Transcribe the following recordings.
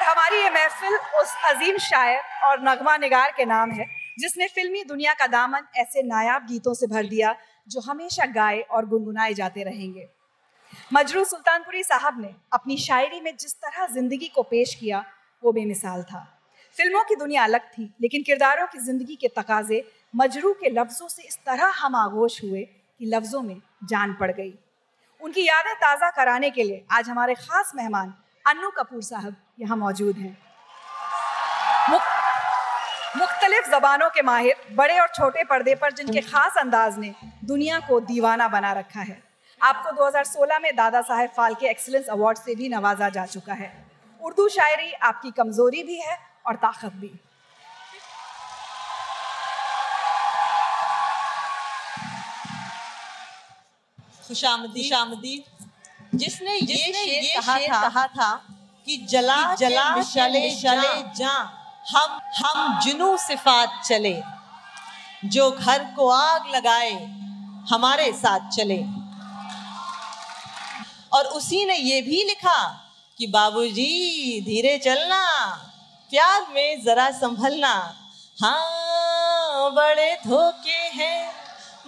और हमारी ये महफिल उस अजीम शायर और नगमा निगार के नाम है, जिसने फिल्मी दुनिया का दामन ऐसे नायाब गीतों से भर दिया, जो हमेशा गाए और गुनगुनाए जाते रहेंगे। मजरू सुल्तानपुरी साहब ने अपनी शायरी में जिस तरह ज़िंदगी को पेश किया, वो बेमिसाल था। फ़िल्मों की दुनिया अलग थी, लेकिन किरदारों की ज़िंदगी के तकाजे मजरू के लफ्ज़ों से इस तरह हम आगोश हुए कि लफ्ज़ों में जान पड़ गई। उनकी यादें ताज़ा कराने के लिए आज हमारे ख़ास मेहमान अन्नू कपूर साहब यहाँ मौजूद हैं। मुख्तलिफ़ जबानों के माहिर बड़े और छोटे पर्दे पर जिनके खास अंदाज ने दुनिया को दीवाना बना रखा है। आपको 2016 में दादा साहेब फाल्के एक्सीलेंस अवार्ड से भी नवाजा जा चुका है। उर्दू शायरी आपकी कमज़ोरी भी है और ताकत भी। खुशामदी खुशामदी जिसने ये शेर ये कहा, शेर था, कहा था कि जला कि जला चले चले जा। हम हम जुनू सिफात चले जो घर को आग लगाए हमारे साथ चले। और उसी ने ये भी लिखा कि बाबूजी धीरे चलना प्यार में जरा संभलना। हाँ बड़े धोखे हैं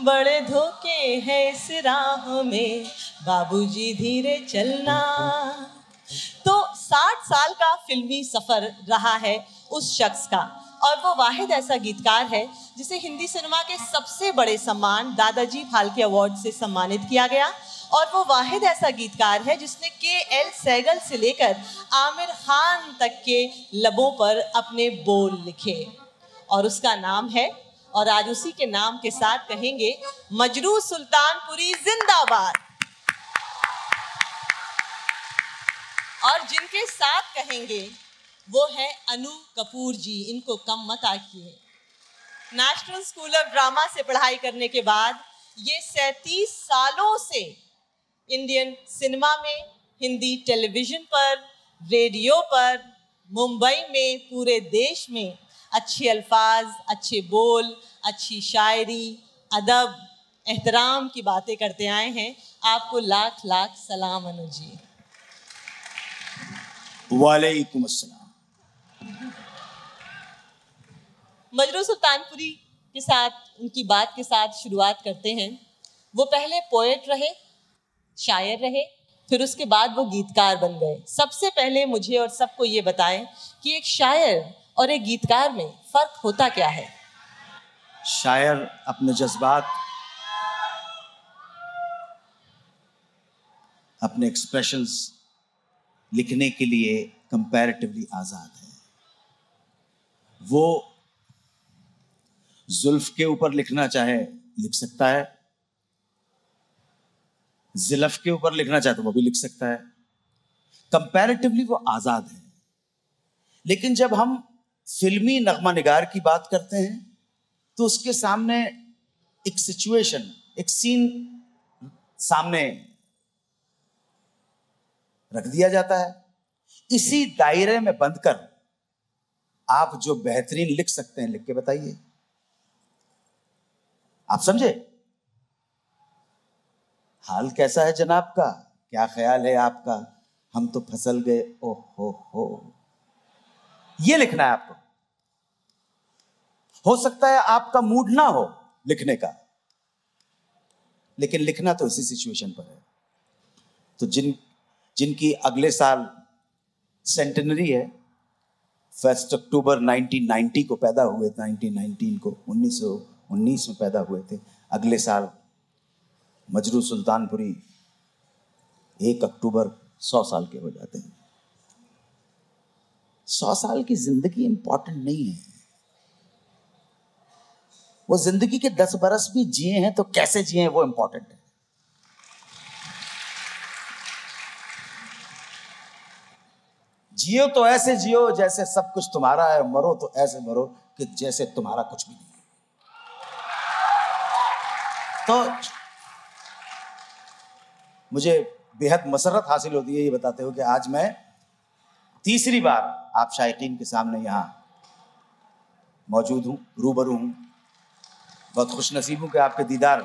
बड़े धोखे हैं इस राह में। बाबूजी धीरे चलना। तो साठ साल का फिल्मी सफ़र रहा है उस शख्स का। और वो वाहिद ऐसा गीतकार है, जिसे हिंदी सिनेमा के सबसे बड़े सम्मान दादाजी फाल्के अवार्ड से सम्मानित किया गया। और वो वाहिद ऐसा गीतकार है, जिसने के एल सैगल से लेकर आमिर खान तक के लबों पर अपने बोल लिखे। और उसका नाम है और आज उसी के नाम के साथ कहेंगे, मजरू सुल्तानपुरी जिंदाबाद। और जिनके साथ कहेंगे, वो है अनु कपूर जी, इनको कम मत आकिए। नेशनल स्कूल ऑफ़ ड्रामा से पढ़ाई करने के बाद, ये सैतीस सालों से इंडियन सिनेमा में, हिंदी टेलीविज़न पर रेडियो पर, मुंबई में, पूरे देश में अच्छे अल्फाज अच्छे बोल अच्छी शायरी अदब एहतराम की बातें करते आए हैं। आपको लाख लाख सलाम अनु जी। वालेकुम अस्सलाम। मजरू सुल्तानपुरी के साथ उनकी बात के साथ शुरुआत करते हैं। वो पहले पोएट रहे शायर रहे फिर उसके बाद वो गीतकार बन गए। सबसे पहले मुझे और सबको ये बताएँ कि एक शायर और एक गीतकार में फ़र्क होता क्या है? शायर अपने जज्बात, अपने एक्सप्रेशंस लिखने के लिए कंपैरेटिवली आज़ाद है। वो जुल्फ के ऊपर लिखना चाहे, लिख सकता है। जिलफ के ऊपर लिखना चाहे तो वो भी लिख सकता है। कंपैरेटिवली वो आज़ाद है। लेकिन जब हम फिल्मी नगमा निगार की बात करते हैं तो उसके सामने एक सिचुएशन एक सीन सामने रख दिया जाता है। इसी दायरे में बंधकर आप जो बेहतरीन लिख सकते हैं, लिख के बताइए। आप समझे? हाल कैसा है जनाब का? क्या ख्याल है आपका? हम तो फ़सल गए ओ हो हो। ये लिखना है आपको। हो सकता है आपका मूड ना हो लिखने का, लेकिन लिखना तो इसी सिचुएशन पर है। तो जिन, जिनकी अगले साल सेंटेनरी है फ़र्स्ट अक्टूबर 1990 को पैदा हुए थे 1919 को 1919 में पैदा हुए थे। अगले साल मजरू सुल्तानपुरी एक अक्टूबर सौ साल के हो जाते हैं। सौ साल की ज़िंदगी इंपॉर्टेंट नहीं है। वो ज़िंदगी के दस बरस भी जिए हैं तो कैसे जिए वो इंपॉर्टेंट है। जियो तो ऐसे जियो जैसे सब कुछ तुम्हारा है, मरो तो ऐसे मरो कि जैसे तुम्हारा कुछ भी नहीं तो मुझे बेहद मसरत हासिल होती है, ये बताते हो कि आज मैं तीसरी बार आप शायकीन के सामने यहाँ मौजूद हूँ, रूबरू हूँ। बहुत खुश नसीब हूँ कि आपके दीदार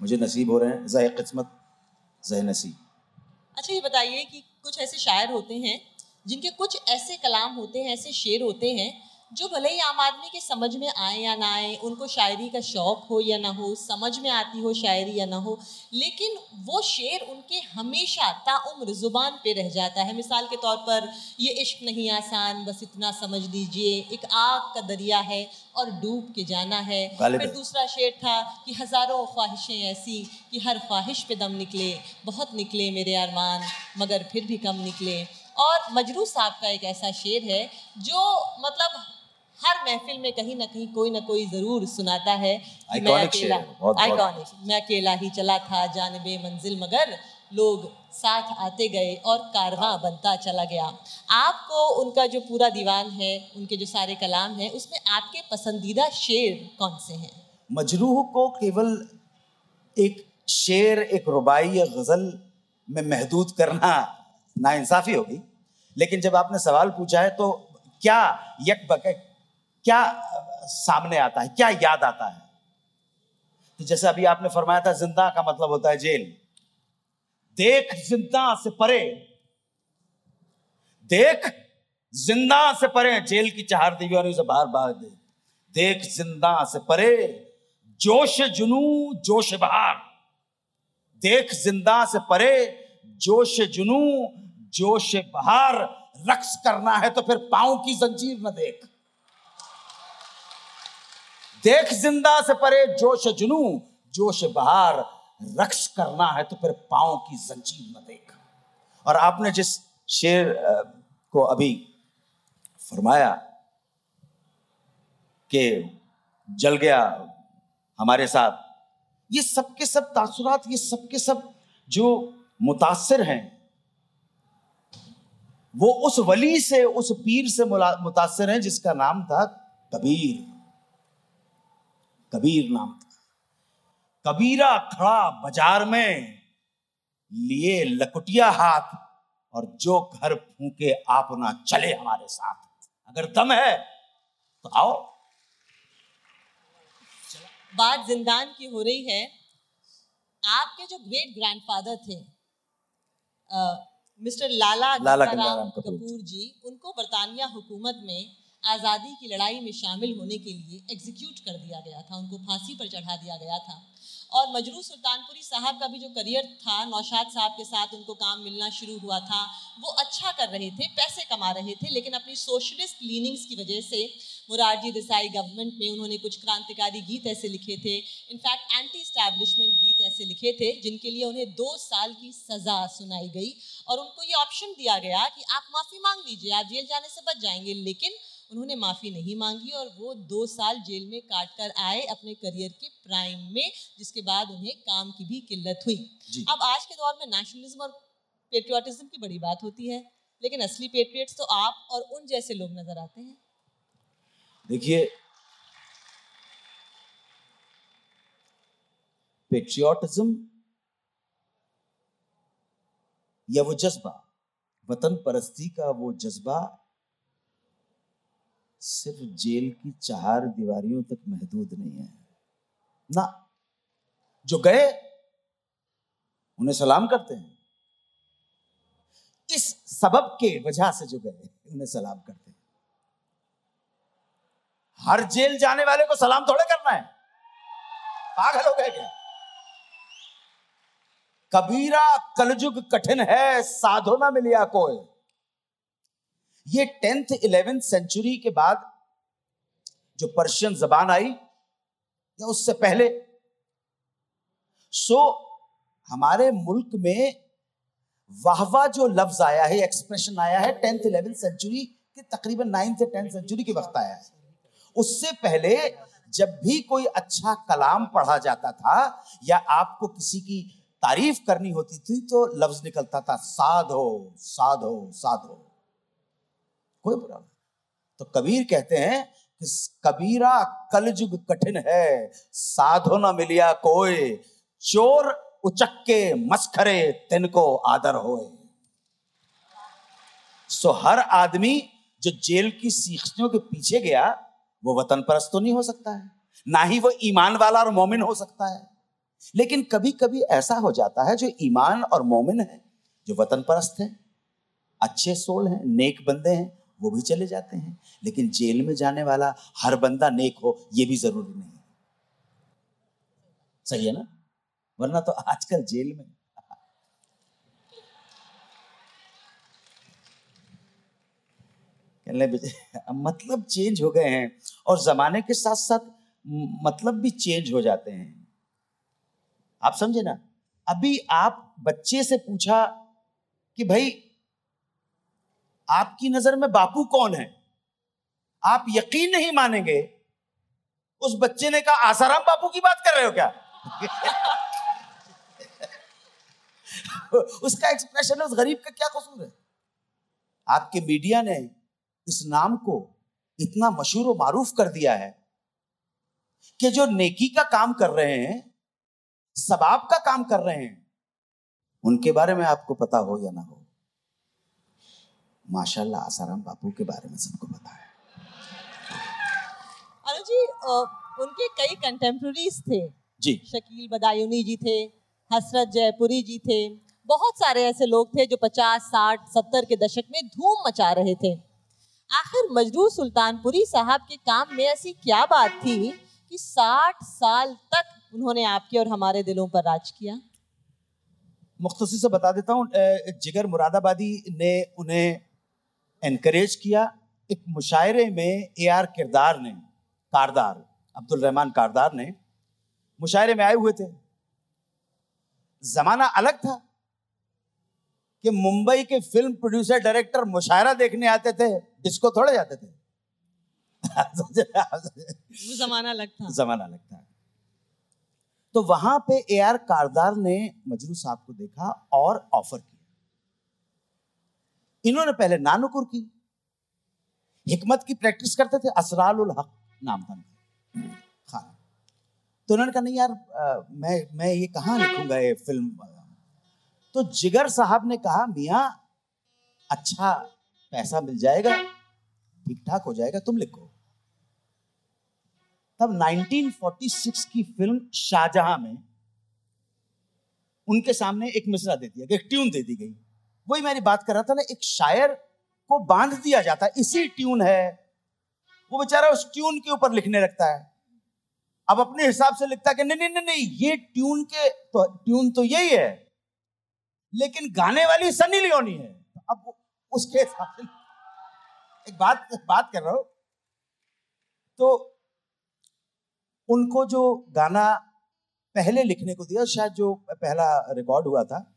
मुझे नसीब हो रहे हैं। जय किस्मत, जय नसीब। अच्छा ये बताइए कि कुछ ऐसे शायर होते हैं जिनके कुछ ऐसे कलाम होते हैं, ऐसे शेर होते हैं जो भले ही आम आदमी के समझ में आए या ना आए उनको शायरी का शौक हो या ना हो समझ में आती हो शायरी या ना हो लेकिन वो शेर उनके हमेशा ताउम्र ज़ुबान पे रह जाता है। मिसाल के तौर पर ये इश्क नहीं आसान बस इतना समझ लीजिए एक आग का दरिया है और डूब के जाना है। फिर दूसरा शेर था कि हज़ारों ख्वाहिशें ऐसी कि हर ख्वाहिश पे दम निकले बहुत निकले मेरे अरमान मगर फिर भी कम निकले। और मजरू साहब का एक ऐसा शेर है जो मतलब हर महफिल में कहीं ना कहीं कोई ना कोई ज़रूर सुनाता है मैं अकेला। आइकॉनिक मैं अकेला ही चला था जानबे मंजिल मगर लोग साथ आते गए और कारवां बनता चला गया। आपको उनका जो पूरा दीवान है उनके जो सारे कलाम हैं उसमें आपके पसंदीदा शेर कौन से हैं? मजरूह को केवल एक शेर एक रुबाई या गज़ल में महदूद करना नाइंसाफी होगी। लेकिन जब आपने सवाल पूछा है तो क्या यक बक क्या सामने आता है? क्या याद आता है? तो जैसे अभी आपने फरमाया था, ज़िंदा का मतलब होता है जेल। देख ज़िंदा से परे। देख ज़िंदा से परे, जेल की चार दीवारों से बाहर बाहर दे। देख ज़िंदा से परे, जोश जुनू, जोश बहार। देख ज़िंदा से परे, जोश जुनू, जोश बहार। रक्स करना है तो फिर पाँव की जंजीर न देख। देख ज़िंदा से परे, जोश जुनू, जोश बहार रक्स करना है तो फिर पाँव की जंजीर न देख। और आपने जिस शेर को अभी फरमाया कि जल गया हमारे साथ, ये सब के सब तासुरात, ये सब के सब जो मुतासर हैं, वो उस वली से, उस पीर से मुतासर हैं जिसका नाम था कबीर। कबीर नाम था। कबीरा खड़ा बाज़ार में लिए लकुटिया हाथ और जो घर फूके आप ना चले हमारे साथ। अगर दम है तो आओ। बात जिंदान की हो रही है। आपके जो ग्रेट ग्रैंडफादर थे मिस्टर लाला लाला कपूर जी उनको बरतानिया हुकूमत में आज़ादी की लड़ाई में शामिल होने के लिए एग्जीक्यूट कर दिया गया था, उनको फांसी पर चढ़ा दिया गया था। और मजरू सुल्तानपुरी साहब का भी जो करियर था, नौशाद साहब के साथ उनको काम मिलना शुरू हुआ था, वो अच्छा कर रहे थे, पैसे कमा रहे थे, लेकिन अपनी सोशलिस्ट लीनिंग्स की वजह से मुरारजी देसाई गवर्नमेंट में उन्होंने कुछ क्रांतिकारी गीत ऐसे लिखे थे इनफैक्ट एंटी स्टैब्लिशमेंट गीत ऐसे लिखे थे, जिनके लिए उन्हें दो साल की सज़ा सुनाई गई। और उनको ये ऑप्शन दिया गया कि आप माफ़ी मांग लीजिए, आप जेल जाने से बच जाएँगे, लेकिन उन्होंने माफ़ी नहीं मांगी और वो दो साल जेल में काट कर आए अपने करियर के प्राइम में जिसके बाद उन्हें काम की भी किल्लत हुई। अब आज के दौर में नेशनलिज्म और पेट्रियाटिज्म की बड़ी बात होती है लेकिन असली पेट्रियट्स तो आप और उन जैसे लोग नज़र आते हैं। देखिए पेट्रियोटिज्म या वो जज्बा वतन परस्ती का वो जज्बा सिर्फ़ जेल की चार दीवारियों तक महदूद नहीं है। ना, जो गए, उन्हें सलाम करते हैं। इस सबब के वजह से जो गए, उन्हें सलाम करते हैं। हर जेल जाने वाले को सलाम थोड़े करना है। पागल हो गए क्या? कबीरा कलजुग कठिन है, साधो ना मिलिया कोई। ये टेंथ, इलेवेंथ सेंचुरी के बाद जो पर्शियन जबान आई, या उससे पहले। सो हमारे मुल्क में वाहवा जो लफ्ज आया है एक्सप्रेशन आया है, टेंथ, इलेवेंथ सेंचुरी के तकरीबन नाइन्थ टेंथ सेंचुरी के वक्त आया है। उससे पहले जब भी कोई अच्छा कलाम पढ़ा जाता था, या आपको किसी की तारीफ़ करनी होती थी तो लफ्ज निकलता था, साधो साधो साधो। कोई बुरा नहीं। तो कबीर कहते हैं कि कबीरा कलजुग कठिन है, साधो न मिलिया कोई, चोर उचक्के मस्खरे तिनको आदर होए। सो हर आदमी जो जेल की सीखियों के पीछे गया, वो वतन परस्त तो नहीं हो सकता है, ना ही वो ईमान वाला और मोमिन हो सकता है। लेकिन कभी कभी ऐसा हो जाता है जो ईमान और मोमिन है, जो वतन परस्त है, अच्छे सोल हैं, नेक बंदे हैं वो भी चले जाते हैं। लेकिन जेल में जाने वाला हर बंदा नेक हो, ये भी ज़रूरी नहीं सही है ना? वरना तो आजकल जेल में मतलब चेंज हो गए हैं और जमाने के साथ साथ मतलब भी चेंज हो जाते हैं। आप समझे ना? अभी आप बच्चे से पूछा कि भाई आपकी नज़र में बापू कौन है? आप यकीन नहीं मानेंगे, उस बच्चे ने कहा, आसाराम बापू की बात कर रहे हो क्या? उसका एक्सप्रेशन उस गरीब का क्या कसूर है? आपके मीडिया ने इस नाम को इतना मशहूर और मारूफ कर दिया है कि जो नेकी का काम कर रहे हैं, सबाब का काम कर रहे हैं, उनके बारे में आपको पता हो या ना हो। माशाल्लाह आसाराम बापू के बारे में सबको पता है। अनुज जी उनके कई कंटेम्प्रेरीज थे। जी। शकील बदायूनी जी थे हसरत जयपुरी जी थे। बहुत सारे ऐसे लोग थे जो 50, 60, 70 के दशक में धूम मचा रहे थे। आखिर मजरूर सुल्तानपुरी साहब के काम में ऐसी क्या बात थी कि 60 साल तक उन्होंने आपके और हमारे दिलों पर राज किया? मुख्तसर से बता देता हूँ जिगर मुरादाबादी ने उन्हें एनकरेज किया एक मुशायरे में ए आर किरदार ने कारदार अब्दुल रहमान कारदार ने मुशायरे में आए हुए थे। जमाना अलग था कि मुंबई के फ़िल्म प्रोड्यूसर डायरेक्टर मुशायरा देखने आते थे डिस्को थोड़े जाते थे। वो जमाना अलग था। जमाना अलग था। तो वहाँ पे ए आर कारदार ने मजरू साहब को देखा और ऑफ़र किया। इन्होंने पहले नानुकुर की। हिकमत की प्रैक्टिस करते थे असराल उल हक नाम था। खान तो उन्होंने कहा नहीं यार अ, मैं मैं ये कहाँ लिखूँगा ये फ़िल्म? तो जिगर साहब ने कहा मियाँ अच्छा पैसा मिल जाएगा ठीक ठाक हो जाएगा तुम लिखो। तब 1946 की फ़िल्म शाहजहां में उनके सामने एक मिसरा दे दिया एक ट्यून दे दी गई। वही मैंने बात कर रहा था ना, एक शायर को बाँध दिया जाता है। इसी ट्यून है। वो बेचारा उस ट्यून के ऊपर लिखने लगता है। अब अपने हिसाब से लिखता है कि नहीं नहीं नहीं, ये ट्यून के तो ट्यून तो यही है, लेकिन गाने वाली सनी लियोनी है। अब उसके हिसाब से एक बात एक बात कर रहा हूँ। तो उनको जो गाना पहले लिखने को दिया, शायद जो पहला रिकॉर्ड हुआ था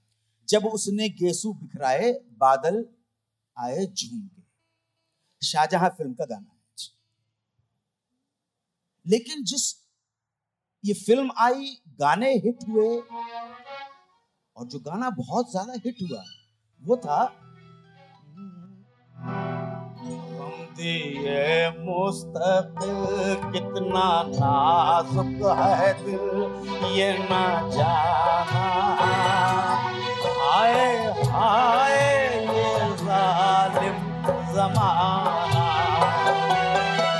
जब उसने गेसू बिखराए, बादल आए झूम के। शाहजहां फ़िल्म का गाना है लेकिन जिस ये फ़िल्म आई, गाने हिट हुए, और जो गाना बहुत ज़्यादा हिट हुआ, वो था मुस्तकिल कितना नाजुक है दिल, ये ना जाना। हाय हाय ये जालिम जमाना।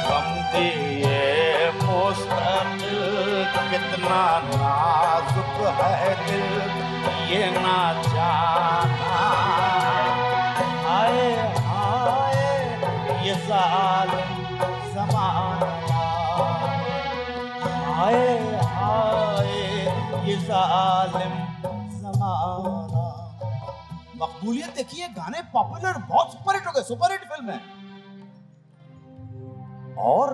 हम दिए मुस्तकिल, कितना नाजुक है दिल, ये ना जाना। हाय हाय ये जालिम जमाना। हाय हाय ये जालिम मकबूलियत देखिए, गाने पॉपुलर बहुत सुपर हिट हो गए सुपर हिट फ़िल्म है और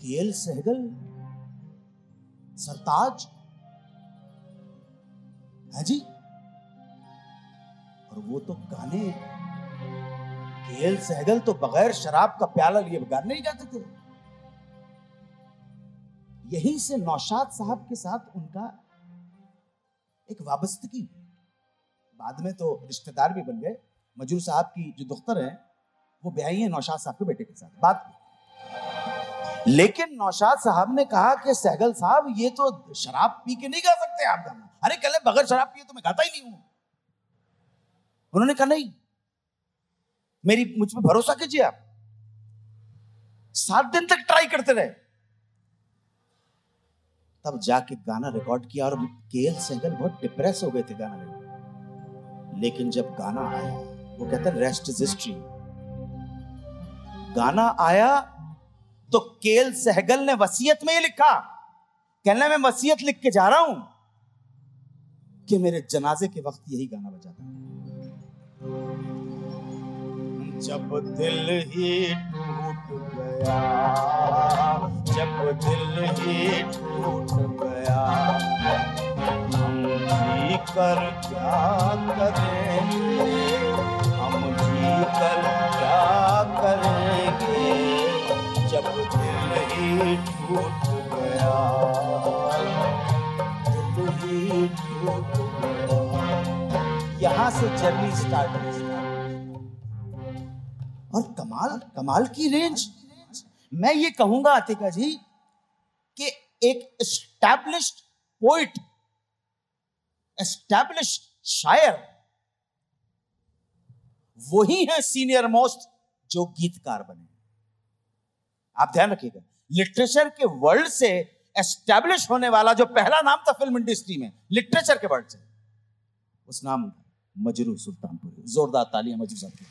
केएल सहगल सरताज है जी और वो तो गाने केएल सहगल तो बगैर शराब का प्याला लिए गाने नहीं गाते थे यहीं से नौशाद साहब के साथ उनका एक वाबस्तगी। बाद में तो रिश्तेदार भी बन गए। मजूर साहब की जो दुख्तर है, वो ब्याही है नौशाद साहब के बेटे के साथ। बात। लेकिन नौशाद साहब ने कहा कि सहगल साहब, ये तो शराब पी के नहीं गा सकते आप गाना अरे कल बगैर शराब पिए तो मैं गाता ही नहीं हूँ। उन्होंने कहा, नहीं, मेरी, मुझ पर भरोसा कीजिए आप। सात दिन तक ट्राई करते रहे। तब जाके गाना रिकॉर्ड किया और केएल सहगल बहुत डिप्रेस हो गए थे गाना में लेकिन जब गाना आया, वो कहता है रेस्ट इज़ हिस्ट्री गाना आया तो केल सहगल ने वसीयत में ही लिखा, कहना मैं वसीयत लिख के जा रहा हूँ कि मेरे जनाजे के वक्त यही गाना बजा था जब दिल ही टूट गया, जब दिल ही टूट गया हम जी कर क्या करेंगे हम जी कर क्या करेंगे जब दिल ही टूट गया दिल ही टूट गया यहाँ से जर्नी स्टार्ट और कमाल कमाल की रेंज मैं ये कहूँगा, आतिका जी एक एस्टैब्लिश्ड पोइट एस्टैब्लिश्ड शायर, वही है सीनियर मोस्ट जो गीतकार बने। आप ध्यान रखिएगा लिटरेचर के वर्ल्ड से एस्टैब्लिश होने वाला जो पहला नाम था फ़िल्म इंडस्ट्री में लिटरेचर के वर्ल्ड से, उस नाम मजरू सुल्तानपुरी, जोरदार तालियाँ मजरू साहब की।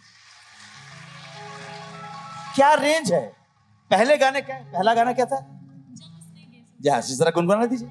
क्या रेंज है? पहले गाने क्या है? पहला गाना क्या था? Ya, secara kurang nanti sih.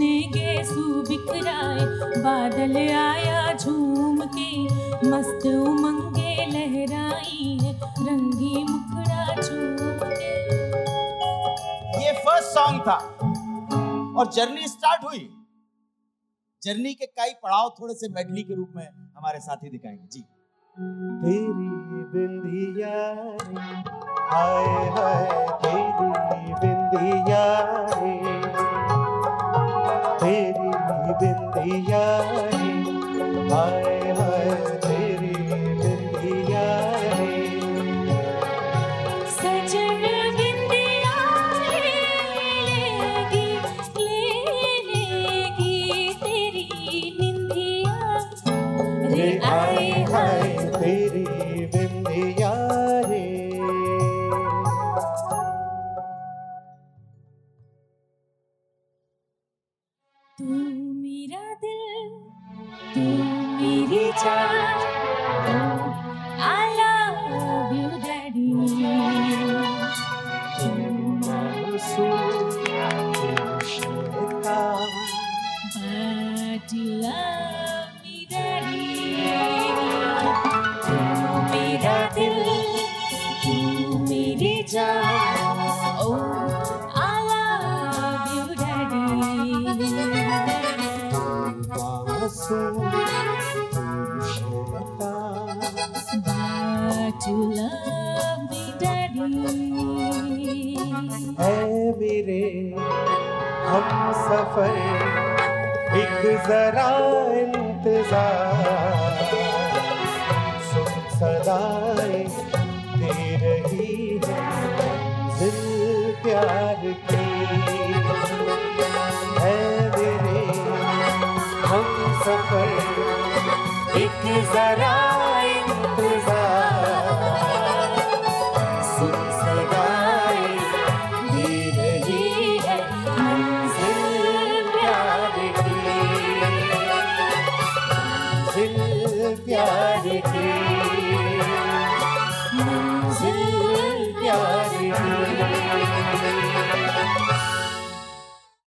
जहाँ जरा गुनगुना दीजिए जर्नी स्टार्ट हुई। जर्नी के कई पड़ाव थोड़े से मेडली के रूप में हमारे साथी दिखाएँगे। जी। तेरी बिंदिया हाय हाय तेरी बिंदिया तेरी बिंदिया हाय हाय जरा इंतज़ार। सदाए दे रही है दिल प्यार की। है मेरे, हम सफ़र एक जरा